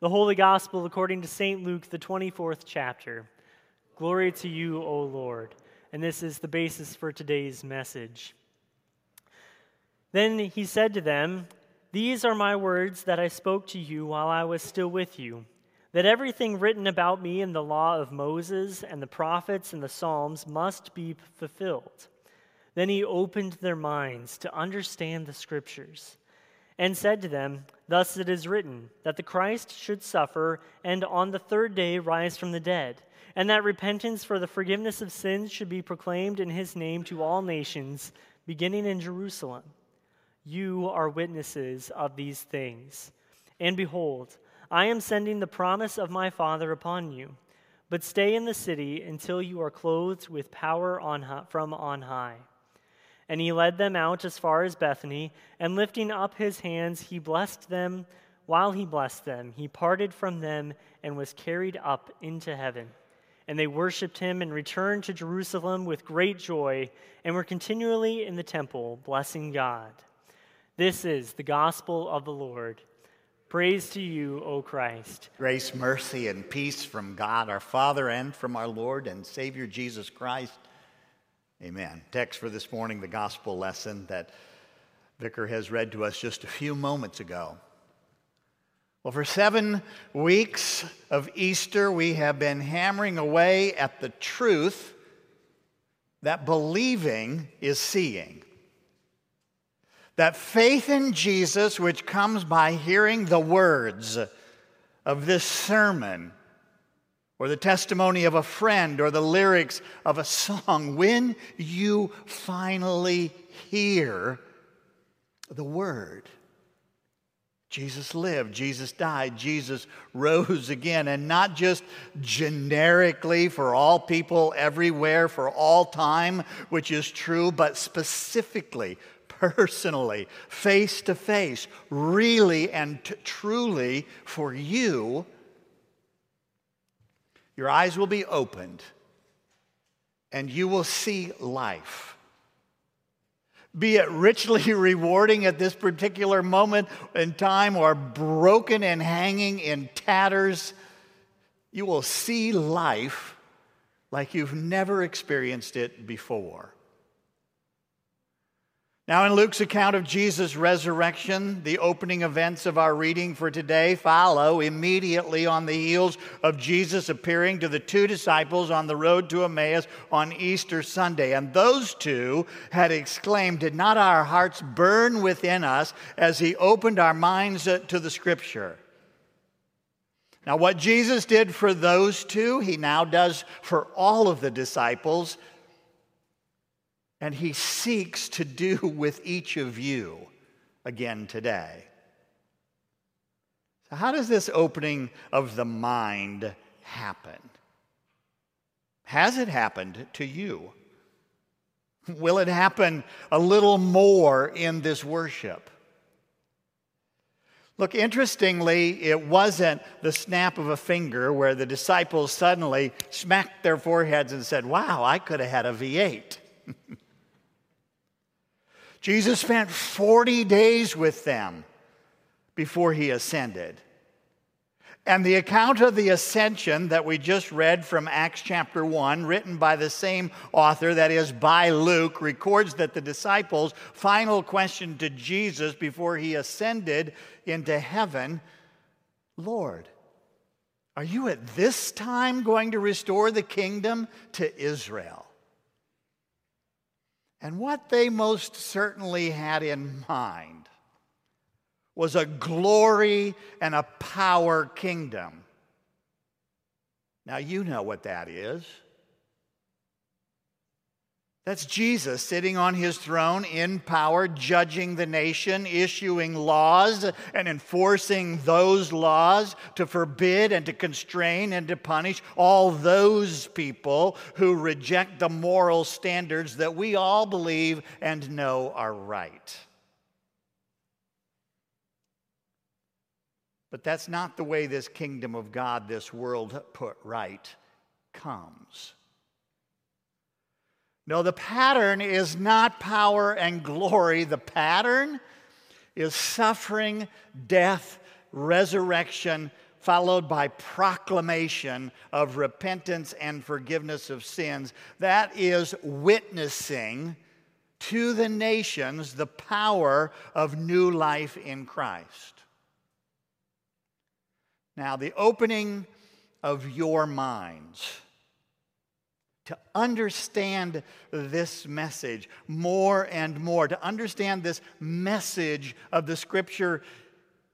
The Holy Gospel according to St. Luke, the 24th chapter. Glory to you, O Lord. And this is the basis for today's message. Then he said to them, These are my words that I spoke to you while I was still with you, that everything written about me in the law of Moses and the prophets and the Psalms must be fulfilled. Then he opened their minds to understand the scriptures and said to them, Thus it is written, that the Christ should suffer and on the third day rise from the dead, and that repentance for the forgiveness of sins should be proclaimed in his name to all nations, beginning in Jerusalem. You are witnesses of these things. And behold, I am sending the promise of my Father upon you. But stay in the city until you are clothed with power on, from on high. And he led them out as far as Bethany, and lifting up his hands, he blessed them. While he blessed them, he parted from them and was carried up into heaven. And they worshiped him and returned to Jerusalem with great joy, and were continually in the temple, blessing God. This is the gospel of the Lord. Praise to you, O Christ. Grace, mercy, and peace from God our Father and from our Lord and Savior Jesus Christ. Amen. Text for this morning, the gospel lesson that Vicar has read to us just a few moments ago. Well, for seven weeks of Easter, we have been hammering away at the truth that believing is seeing. That faith in Jesus, which comes by hearing the words of this sermon, or the testimony of a friend or the lyrics of a song, when you finally hear the word, Jesus lived, Jesus died, Jesus rose again, and not just generically for all people everywhere for all time, which is true, but specifically, personally, face to face, really and t- truly for you your eyes will be opened and you will see life. Be it richly rewarding at this particular moment in time or broken and hanging in tatters, you will see life like you've never experienced it before. Now, in Luke's account of Jesus' resurrection, the opening events of our reading for today follow immediately on the heels of Jesus appearing to the two disciples on the road to Emmaus on Easter Sunday. And those two had exclaimed, Did not our hearts burn within us as he opened our minds to the scripture? Now, what Jesus did for those two, he now does for all of the disciples and he seeks to do with each of you again today. So, how does this opening of the mind happen? Has it happened to you? Will it happen a little more in this worship? Look, interestingly, it wasn't the snap of a finger where the disciples suddenly smacked their foreheads and said, Wow, I could have had a V8. Jesus spent 40 days with them before he ascended. And the account of the ascension that we just read from Acts chapter 1, written by the same author, that is, by Luke, records that the disciples' final question to Jesus before he ascended into heaven Lord, are you at this time going to restore the kingdom to Israel? And what they most certainly had in mind was a glory and a power kingdom. Now, you know what that is. That's Jesus sitting on his throne in power, judging the nation, issuing laws and enforcing those laws to forbid and to constrain and to punish all those people who reject the moral standards that we all believe and know are right. But that's not the way this kingdom of God, this world put right, comes. No, the pattern is not power and glory. The pattern is suffering, death, resurrection, followed by proclamation of repentance and forgiveness of sins. That is witnessing to the nations the power of new life in Christ. Now, the opening of your minds to understand this message more and more, to understand this message of the scripture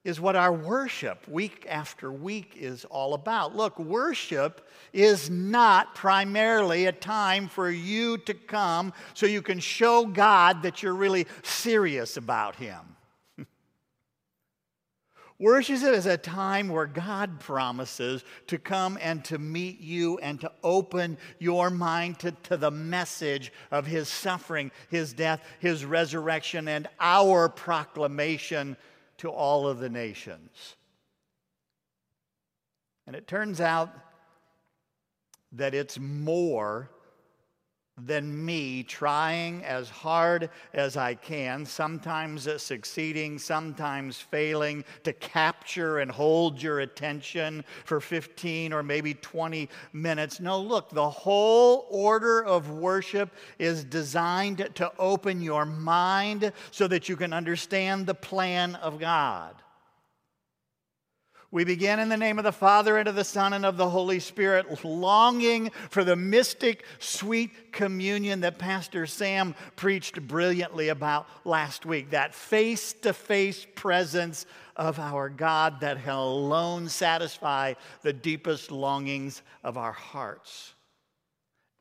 is what our worship week after week is all about. Look, worship is not primarily a time for you to come so you can show God that you're really serious about Him. Worship is a time where God promises to come and to meet you and to open your mind to, to the message of His suffering, His death, His resurrection, and our proclamation to all of the nations. And it turns out that it's more than me trying as hard as I can, sometimes succeeding, sometimes failing, to capture and hold your attention for 15 or maybe 20 minutes. No, look, the whole order of worship is designed to open your mind so that you can understand the plan of God. We begin in the name of the Father, and of the Son, and of the Holy Spirit, longing for the mystic, sweet communion that Pastor Sam preached brilliantly about last week. That face to face presence of our God that alone satisfy the deepest longings of our hearts.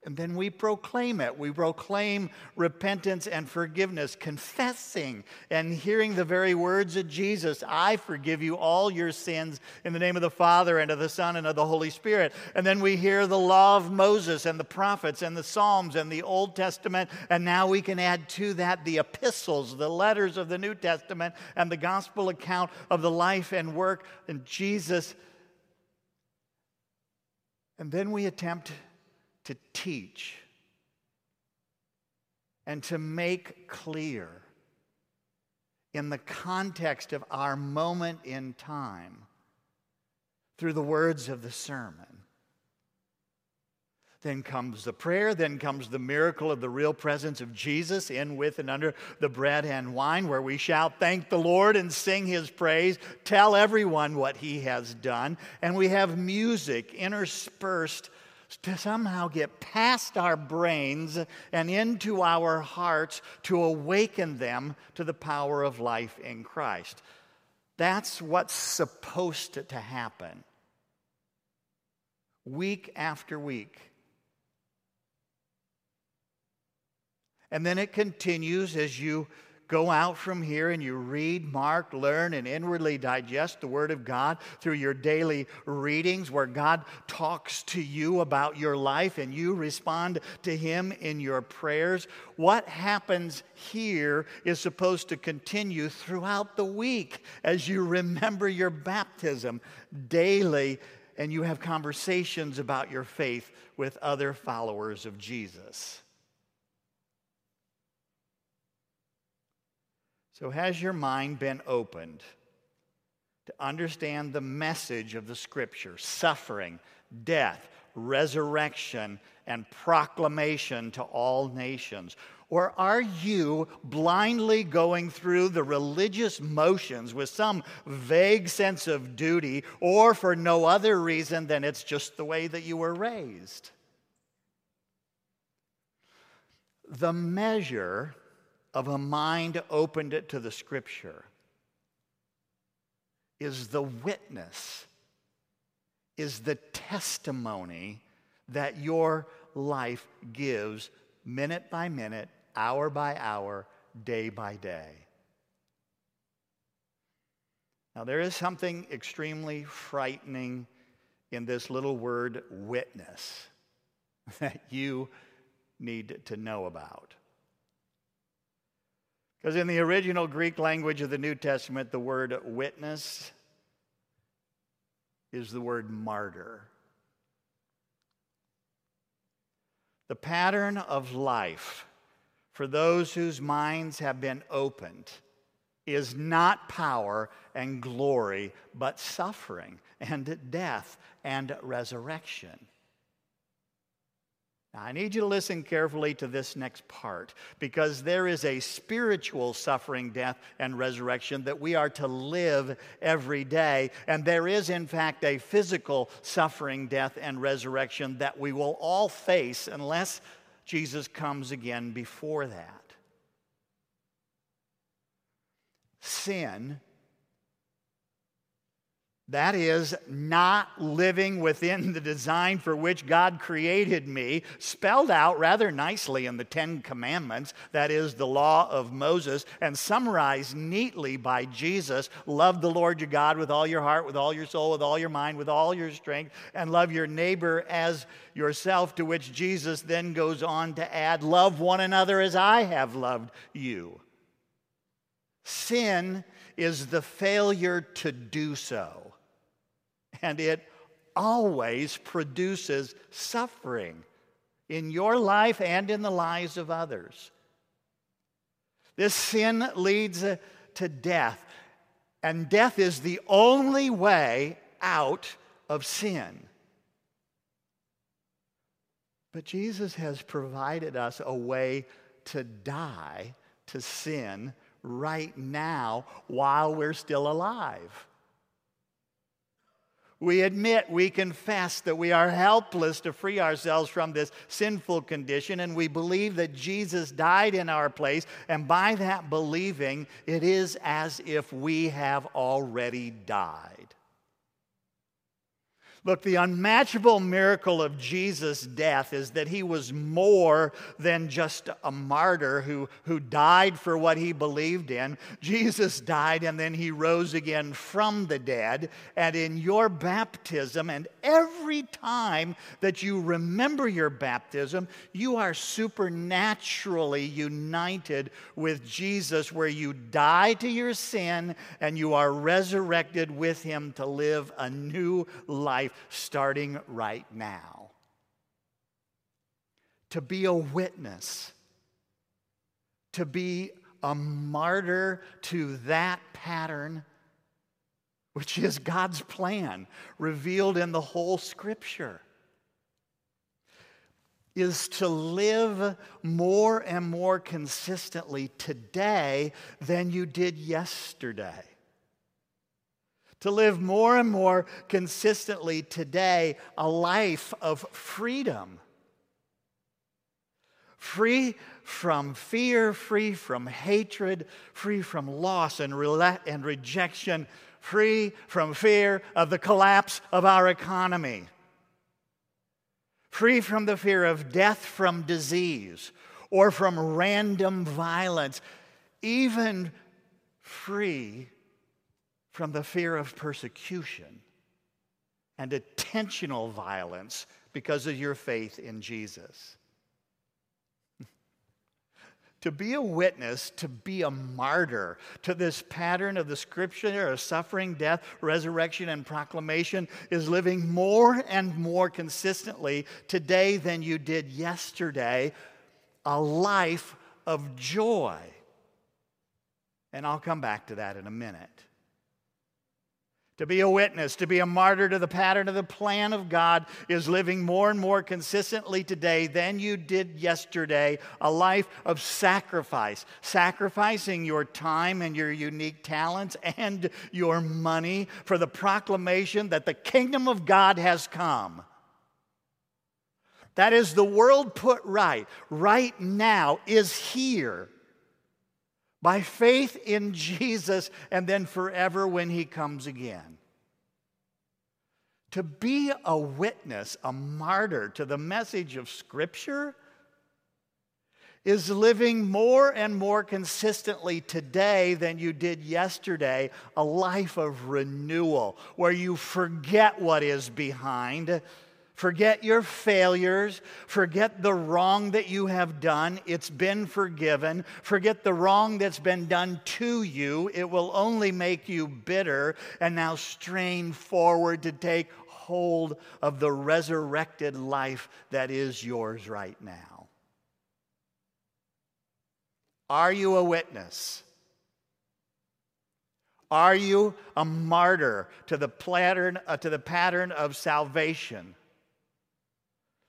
And then we proclaim it. We proclaim repentance and forgiveness, confessing and hearing the very words of Jesus I forgive you all your sins in the name of the Father and of the Son and of the Holy Spirit. And then we hear the law of Moses and the prophets and the Psalms and the Old Testament. And now we can add to that the epistles, the letters of the New Testament, and the gospel account of the life and work in Jesus. And then we attempt to teach and to make clear in the context of our moment in time through the words of the sermon. Then comes the prayer, then comes the miracle of the real presence of Jesus in, with, and under the bread and wine, where we shall thank the Lord and sing his praise, tell everyone what he has done. And we have music interspersed to somehow get past our brains and into our hearts to awaken them to the power of life in Christ. That's what's supposed to happen. Week after week. And then it continues as you go out from here and you read, mark, learn, and inwardly digest the Word of God through your daily readings where God talks to you about your life and you respond to Him in your prayers. What happens here is supposed to continue throughout the week as you remember your baptism daily and you have conversations about your faith with other followers of Jesus. So, has your mind been opened to understand the message of the scripture suffering, death, resurrection, and proclamation to all nations? Or are you blindly going through the religious motions with some vague sense of duty, or for no other reason than it's just the way that you were raised? The measure of a mind opened to the scripture is the witness, is the testimony that your life gives minute by minute, hour by hour, day by day. Now, there is something extremely frightening in this little word witness that you need to know about. Because in the original Greek language of the New Testament, the word witness is the word martyr. The pattern of life for those whose minds have been opened is not power and glory, but suffering and death and resurrection. Now, I need you to listen carefully to this next part because there is a spiritual suffering, death, and resurrection that we are to live every day. And there is, in fact, a physical suffering, death, and resurrection that we will all face unless Jesus comes again before that. Sin that is, not living within the design for which God created me, spelled out rather nicely in the Ten Commandments, that is, the law of Moses, and summarized neatly by Jesus love the Lord your God with all your heart, with all your soul, with all your mind, with all your strength, and love your neighbor as yourself, to which Jesus then goes on to add, love one another as I have loved you. Sin is the failure to do so and it always produces suffering in your life and in the lives of others. This sin leads uh, to death, and death is the only way out of sin. But Jesus has provided us a way to die to sin right now while we're still alive. We admit, we confess that we are helpless to free ourselves from this sinful condition, and we believe that Jesus died in our place. And by that believing, it is as if we have already died. Look, the unmatchable miracle of Jesus' death is that he was more than just a martyr who, who died for what he believed in. Jesus died and then he rose again from the dead. And in your baptism, and every time that you remember your baptism, you are supernaturally united with Jesus, where you die to your sin and you are resurrected with him to live a new life starting right now. To be a witness, to be a martyr to that pattern, which is God's plan revealed in the whole scripture, is to live more and more consistently today than you did yesterday to live more and more consistently today a life of freedom. Free from fear, free from hatred, free from loss and, re- and rejection, free from fear of the collapse of our economy, free from the fear of death from disease or from random violence, even free from the fear of persecution and attentional violence because of your faith in Jesus. to be a witness, to be a martyr to this pattern of the scripture of suffering, death, resurrection, and proclamation is living more and more consistently today than you did yesterday, a life of joy. And I'll come back to that in a minute to be a witness, to be a martyr to the pattern of the plan of God is living more and more consistently today than you did yesterday. A life of sacrifice, sacrificing your time and your unique talents and your money for the proclamation that the kingdom of God has come. That is the world put right, right now, is here by faith in Jesus and then forever when he comes again. To be a witness, a martyr to the message of Scripture is living more and more consistently today than you did yesterday, a life of renewal where you forget what is behind Forget your failures. Forget the wrong that you have done. It's been forgiven. Forget the wrong that's been done to you. It will only make you bitter. And now strain forward to take hold of the resurrected life that is yours right now. Are you a witness? Are you a martyr to the pattern, uh, to the pattern of salvation?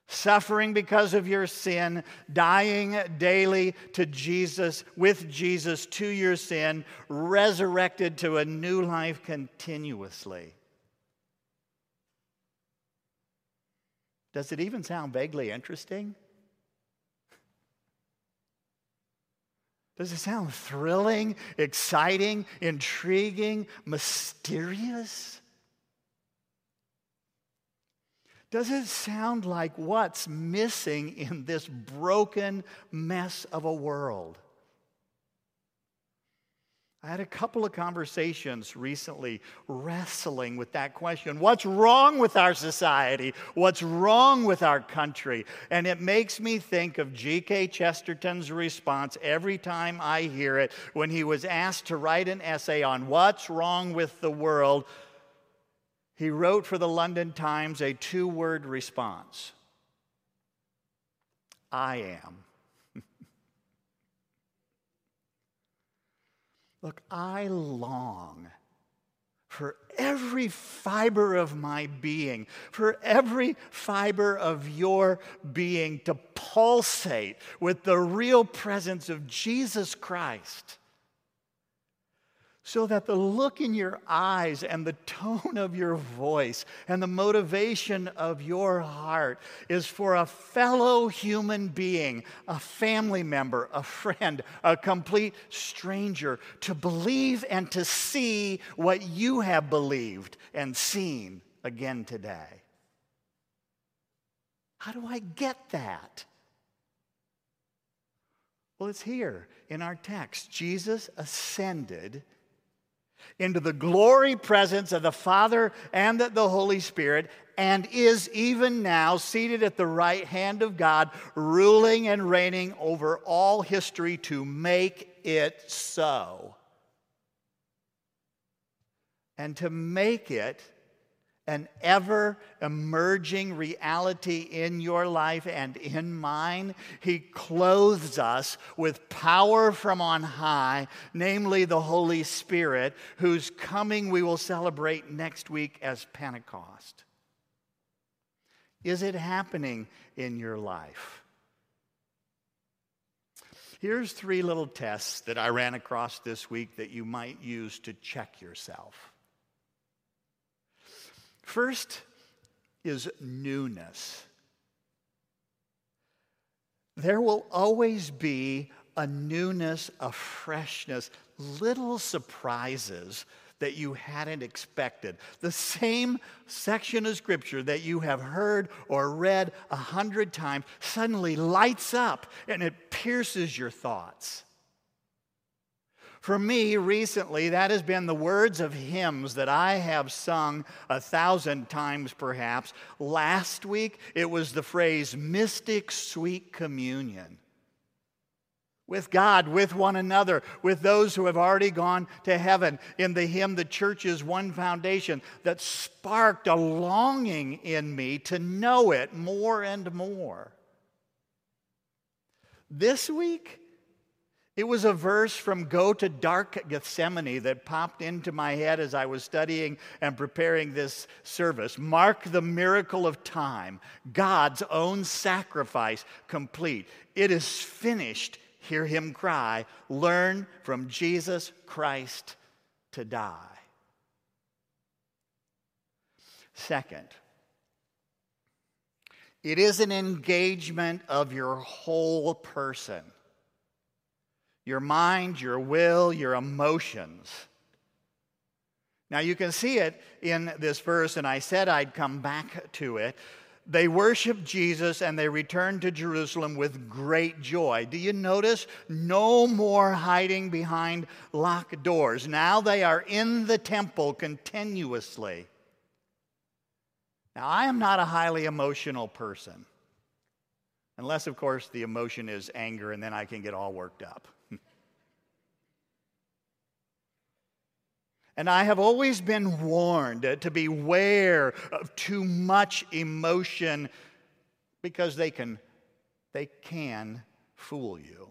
Suffering because of your sin, dying daily to Jesus, with Jesus to your sin, resurrected to a new life continuously. Does it even sound vaguely interesting? Does it sound thrilling, exciting, intriguing, mysterious? Does it sound like what's missing in this broken mess of a world? I had a couple of conversations recently wrestling with that question. What's wrong with our society? What's wrong with our country? And it makes me think of G.K. Chesterton's response every time I hear it when he was asked to write an essay on what's wrong with the world. He wrote for the London Times a two word response I am. Look, I long for every fiber of my being, for every fiber of your being to pulsate with the real presence of Jesus Christ so that the look in your eyes and the tone of your voice and the motivation of your heart is for a fellow human being, a family member, a friend, a complete stranger to believe and to see what you have believed and seen again today. How do I get that? Well, it's here in our text. Jesus ascended into the glory presence of the Father and the Holy Spirit, and is even now seated at the right hand of God, ruling and reigning over all history to make it so. And to make it an ever emerging reality in your life and in mine. He clothes us with power from on high, namely the Holy Spirit, whose coming we will celebrate next week as Pentecost. Is it happening in your life? Here's three little tests that I ran across this week that you might use to check yourself. First is newness. There will always be a newness, a freshness, little surprises that you hadn't expected. The same section of scripture that you have heard or read a hundred times suddenly lights up and it pierces your thoughts. For me, recently, that has been the words of hymns that I have sung a thousand times perhaps. Last week, it was the phrase mystic sweet communion with God, with one another, with those who have already gone to heaven. In the hymn, The Church is One Foundation, that sparked a longing in me to know it more and more. This week, it was a verse from Go to Dark Gethsemane that popped into my head as I was studying and preparing this service. Mark the miracle of time, God's own sacrifice complete. It is finished. Hear him cry. Learn from Jesus Christ to die. Second, it is an engagement of your whole person your mind, your will, your emotions. Now, you can see it in this verse, and I said I'd come back to it. They worshiped Jesus and they returned to Jerusalem with great joy. Do you notice? No more hiding behind locked doors. Now they are in the temple continuously. Now, I am not a highly emotional person, unless, of course, the emotion is anger, and then I can get all worked up. And I have always been warned to beware of too much emotion because they can, they can fool you.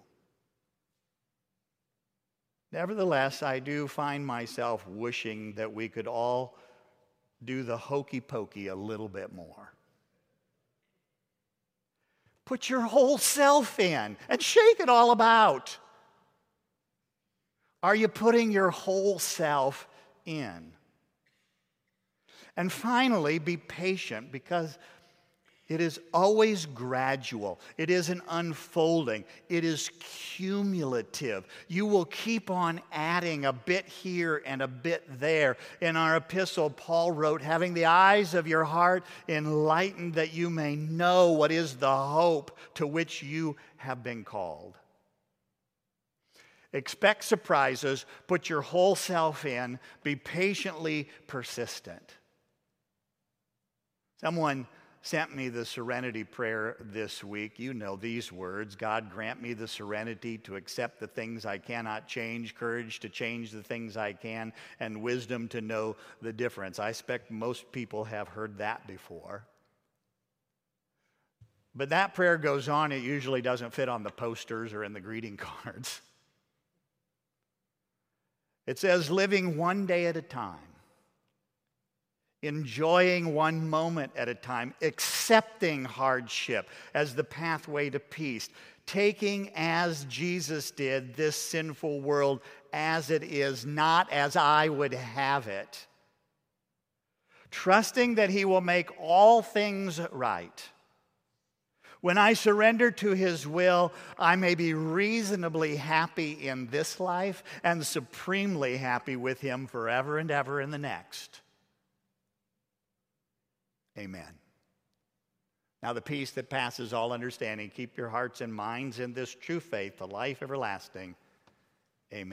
Nevertheless, I do find myself wishing that we could all do the hokey pokey a little bit more. Put your whole self in and shake it all about. Are you putting your whole self in? And finally, be patient because it is always gradual. It is an unfolding. It is cumulative. You will keep on adding a bit here and a bit there. In our epistle, Paul wrote, having the eyes of your heart enlightened that you may know what is the hope to which you have been called. Expect surprises, put your whole self in, be patiently persistent. Someone sent me the serenity prayer this week. You know these words God grant me the serenity to accept the things I cannot change, courage to change the things I can, and wisdom to know the difference. I expect most people have heard that before. But that prayer goes on, it usually doesn't fit on the posters or in the greeting cards. It says, living one day at a time enjoying one moment at a time, accepting hardship as the pathway to peace, taking as Jesus did this sinful world as it is, not as I would have it, trusting that He will make all things right. When I surrender to His will, I may be reasonably happy in this life and supremely happy with Him forever and ever in the next. Amen. Now, the peace that passes all understanding, keep your hearts and minds in this true faith, the life everlasting. Amen.